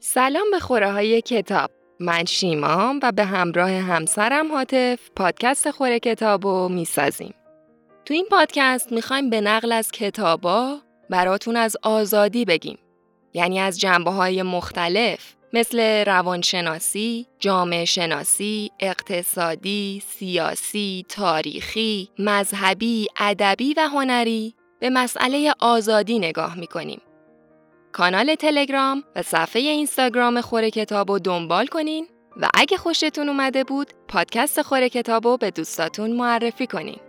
سلام به خوره های کتاب. من شیمام و به همراه همسرم حاطف پادکست خوره کتاب رو می‌سازیم. تو این پادکست می‌خوایم به نقل از کتابا براتون از آزادی بگیم. یعنی از جنبه های مختلف مثل روانشناسی، جامعه شناسی، اقتصادی، سیاسی، تاریخی، مذهبی، ادبی و هنری به مسئله آزادی نگاه می‌کنیم. کانال تلگرام و صفحه اینستاگرام خوره کتاب رو دنبال کنین و اگه خوشتون اومده بود پادکست خوره کتاب رو به دوستاتون معرفی کنین.